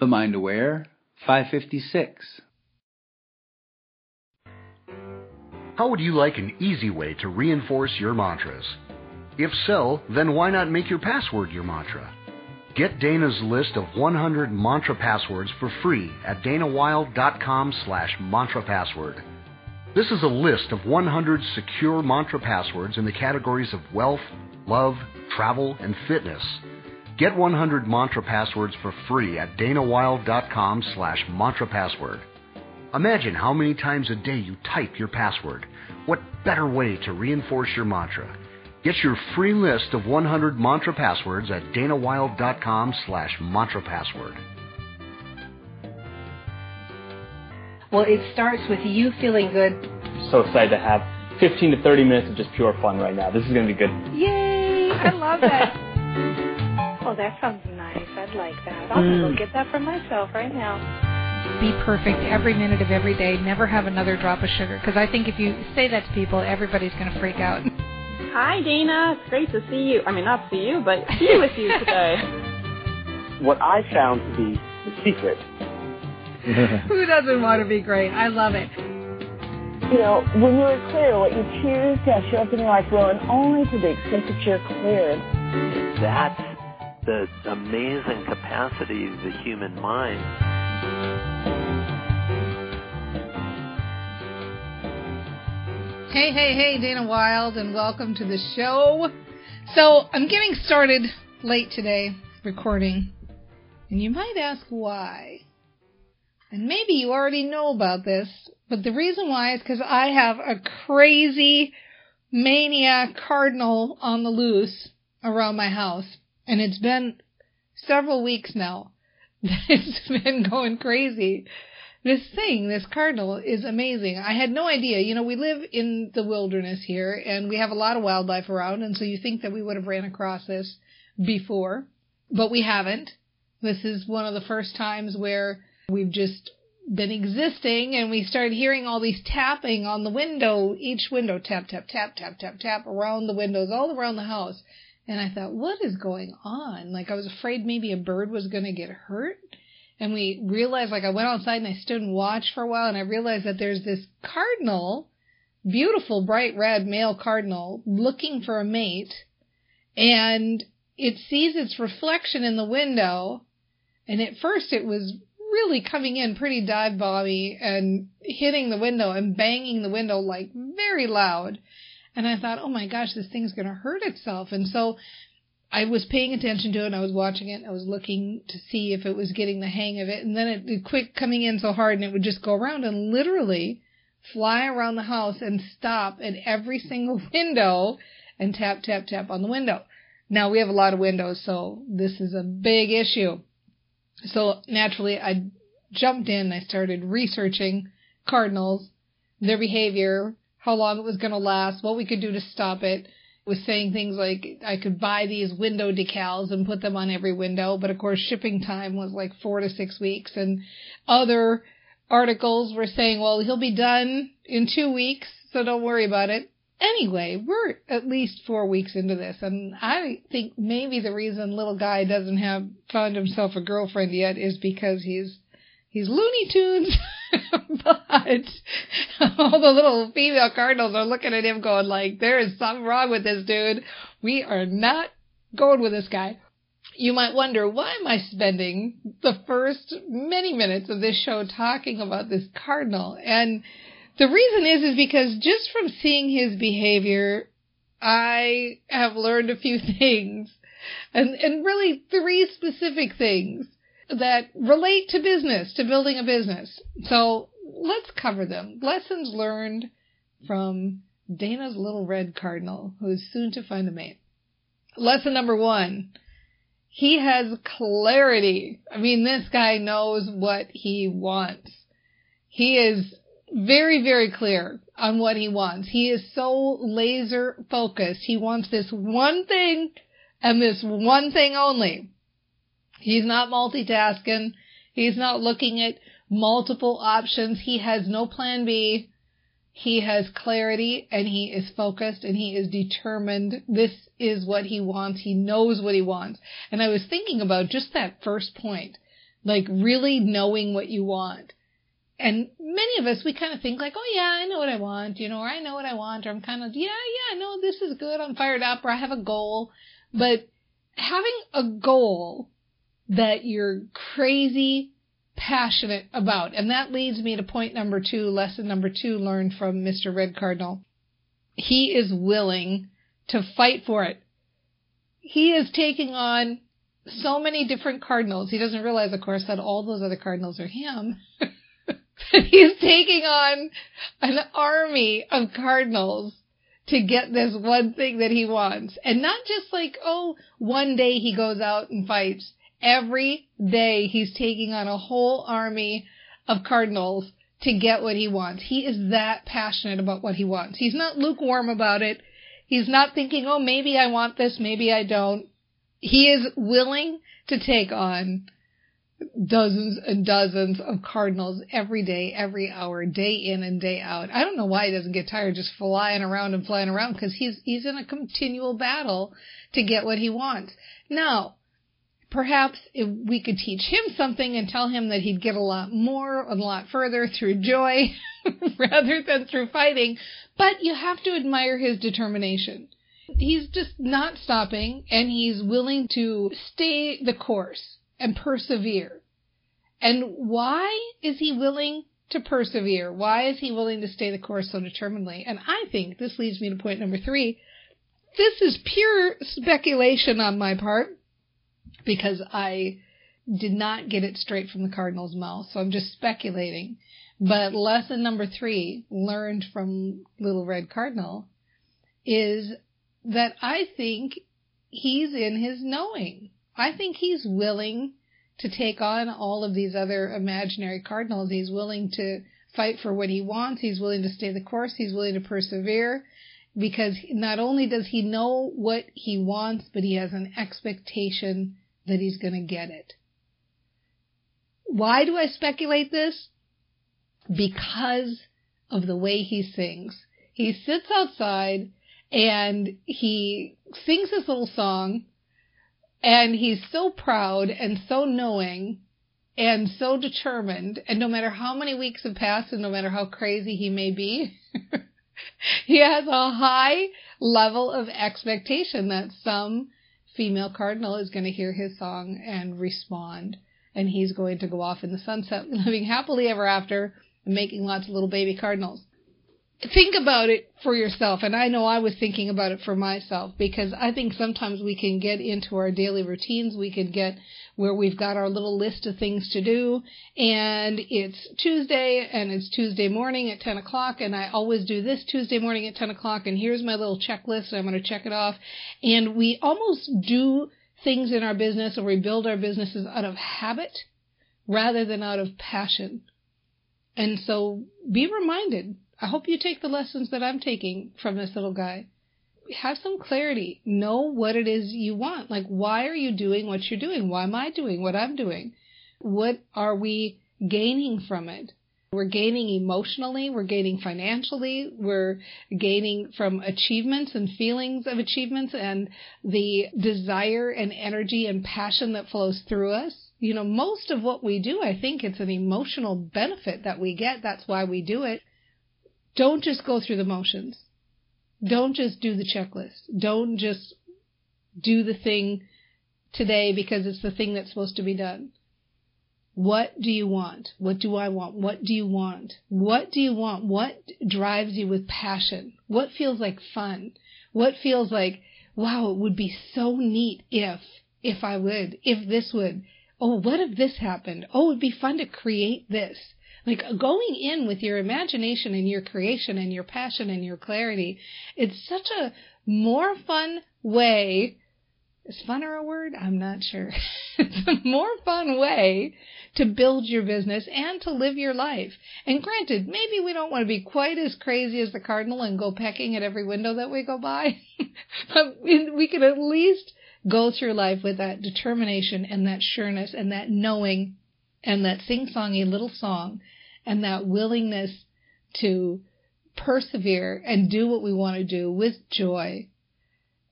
The Mind Aware 556. How would you like an easy way to reinforce your mantras? If so, then why not make your password your mantra? Get Dana's list of 100 mantra passwords for free at danawilde.com slash mantra password. This is a list of 100 secure mantra passwords in the categories of wealth, love, travel, and fitness. Get 100 mantra passwords for free at danawilde.com slash mantra password. Imagine how many times a day you type your password. What better way to reinforce your mantra? Get your free list of 100 mantra passwords at danawilde.com slash mantra password. Well, it starts with you feeling good. So excited to have 15 to 30 minutes of just pure fun right now. This is going to be good. Yay! I love that. oh, that sounds nice. I'd like that. I'll mm. go get that for myself right now. Be perfect every minute of every day. Never have another drop of sugar. Because I think if you say that to people, everybody's going to freak out. Hi, Dana. It's great to see you. I mean, not see you, but be with you today. what I found to be the secret Who doesn't want to be great? I love it. You know, when you're clear, what you choose to have show up in your life will, and only to the extent that you're clear. That's the amazing capacity of the human mind. Hey, hey, hey, Dana Wilde, and welcome to the show. So, I'm getting started late today recording, and you might ask why. And maybe you already know about this, but the reason why is because I have a crazy maniac cardinal on the loose around my house. And it's been several weeks now that it's been going crazy. This thing, this cardinal, is amazing. I had no idea. You know, we live in the wilderness here and we have a lot of wildlife around, and so you think that we would have ran across this before, but we haven't. This is one of the first times where We've just been existing and we started hearing all these tapping on the window, each window tap, tap, tap, tap, tap, tap around the windows, all around the house. And I thought, what is going on? Like I was afraid maybe a bird was going to get hurt. And we realized, like I went outside and I stood and watched for a while and I realized that there's this cardinal, beautiful bright red male cardinal looking for a mate and it sees its reflection in the window and at first it was really coming in pretty dive bomby and hitting the window and banging the window like very loud. And I thought, oh my gosh, this thing's going to hurt itself. And so I was paying attention to it and I was watching it. and I was looking to see if it was getting the hang of it. And then it, it quit coming in so hard and it would just go around and literally fly around the house and stop at every single window and tap, tap, tap on the window. Now we have a lot of windows, so this is a big issue. So naturally, I jumped in. I started researching cardinals, their behavior, how long it was going to last, what we could do to stop it. Was saying things like I could buy these window decals and put them on every window, but of course shipping time was like four to six weeks, and other articles were saying, well, he'll be done in two weeks, so don't worry about it. Anyway, we're at least four weeks into this, and I think maybe the reason little guy doesn't have found himself a girlfriend yet is because he's he's Looney Tunes. but all the little female cardinals are looking at him going like, there is something wrong with this dude. We are not going with this guy. You might wonder, why am I spending the first many minutes of this show talking about this cardinal? And the reason is, is because just from seeing his behavior, I have learned a few things and, and really three specific things that relate to business, to building a business. So let's cover them. Lessons learned from Dana's little red cardinal, who is soon to find a mate. Lesson number one. He has clarity. I mean, this guy knows what he wants. He is very, very clear on what he wants. He is so laser focused. He wants this one thing and this one thing only. He's not multitasking. He's not looking at multiple options. He has no plan B. He has clarity and he is focused and he is determined. This is what he wants. He knows what he wants. And I was thinking about just that first point Like really knowing what you want. And many of us, we kind of think like, oh yeah, I know what I want, you know, or I know what I want, or I'm kind of, yeah, yeah, no, this is good, I'm fired up, or I have a goal. But having a goal that you're crazy passionate about, and that leads me to point number two, lesson number two learned from Mr. Red Cardinal. He is willing to fight for it. He is taking on so many different cardinals. He doesn't realize, of course, that all those other cardinals are him. He's taking on an army of cardinals to get this one thing that he wants. And not just like, oh, one day he goes out and fights. Every day he's taking on a whole army of cardinals to get what he wants. He is that passionate about what he wants. He's not lukewarm about it. He's not thinking, oh, maybe I want this, maybe I don't. He is willing to take on dozens and dozens of cardinals every day, every hour, day in and day out. I don't know why he doesn't get tired just flying around and flying around because he's he's in a continual battle to get what he wants. Now, perhaps we could teach him something and tell him that he'd get a lot more, and a lot further through joy rather than through fighting. But you have to admire his determination. He's just not stopping and he's willing to stay the course and persevere. And why is he willing to persevere? Why is he willing to stay the course so determinedly? And I think this leads me to point number three. This is pure speculation on my part because I did not get it straight from the Cardinal's mouth, so I'm just speculating. But lesson number three, learned from Little Red Cardinal, is that I think he's in his knowing. I think he's willing to take on all of these other imaginary cardinals. He's willing to fight for what he wants. He's willing to stay the course. He's willing to persevere because not only does he know what he wants, but he has an expectation that he's going to get it. Why do I speculate this? Because of the way he sings. He sits outside and he sings his little song and he's so proud and so knowing and so determined. And no matter how many weeks have passed and no matter how crazy he may be, he has a high level of expectation that some female cardinal is going to hear his song and respond. And he's going to go off in the sunset, living happily ever after and making lots of little baby cardinals think about it for yourself. And I know I was thinking about it for myself because I think sometimes we can get into our daily routines. We can get where we've got our little list of things to do and it's Tuesday and it's Tuesday morning at 10 o'clock and I always do this Tuesday morning at 10 o'clock and here's my little checklist. I'm going to check it off. And we almost do things in our business or we build our businesses out of habit rather than out of passion. And so be reminded I hope you take the lessons that I'm taking from this little guy. Have some clarity. Know what it is you want. Like, why are you doing what you're doing? Why am I doing what I'm doing? What are we gaining from it? We're gaining emotionally, we're gaining financially, we're gaining from achievements and feelings of achievements and the desire and energy and passion that flows through us. You know, most of what we do, I think it's an emotional benefit that we get. That's why we do it. Don't just go through the motions. Don't just do the checklist. Don't just do the thing today because it's the thing that's supposed to be done. What do you want? What do I want? What do you want? What do you want? What drives you with passion? What feels like fun? What feels like, wow, it would be so neat if, if I would, if this would. Oh, what if this happened? Oh, it'd be fun to create this. Like going in with your imagination and your creation and your passion and your clarity, it's such a more fun way. Is funner a word? I'm not sure. it's a more fun way to build your business and to live your life. And granted, maybe we don't want to be quite as crazy as the cardinal and go pecking at every window that we go by, but we can at least go through life with that determination and that sureness and that knowing and that sing-songy little song and that willingness to persevere and do what we want to do with joy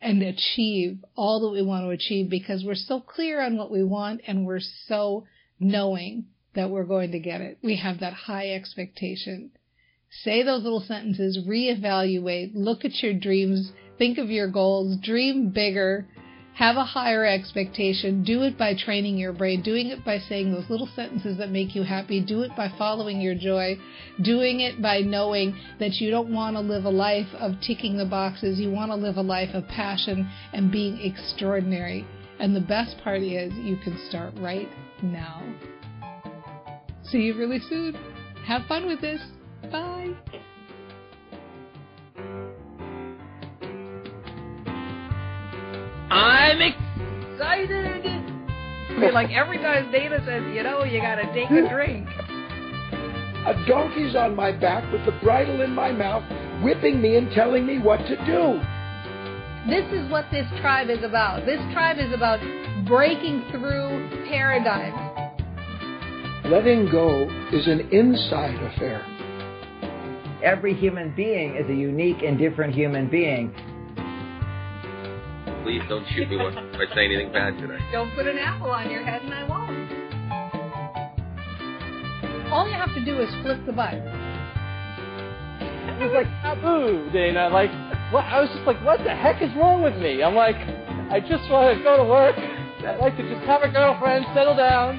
and achieve all that we want to achieve because we're so clear on what we want and we're so knowing that we're going to get it. We have that high expectation. Say those little sentences, reevaluate, look at your dreams, think of your goals, dream bigger, have a higher expectation. Do it by training your brain, doing it by saying those little sentences that make you happy. Do it by following your joy, doing it by knowing that you don't want to live a life of ticking the boxes. You want to live a life of passion and being extraordinary. And the best part is you can start right now. See you really soon. Have fun with this. Bye. Excited. I mean, like every time Dana says, you know, you gotta take a drink. A donkey's on my back with the bridle in my mouth, whipping me and telling me what to do. This is what this tribe is about. This tribe is about breaking through paradigms. Letting go is an inside affair. Every human being is a unique and different human being. Please don't shoot me once if I say anything bad today. Don't put an apple on your head and I won't. All you have to do is flip the button. It was like taboo, Dana. Like, what? I was just like, what the heck is wrong with me? I'm like, I just want to go to work. I'd like to just have a girlfriend, settle down.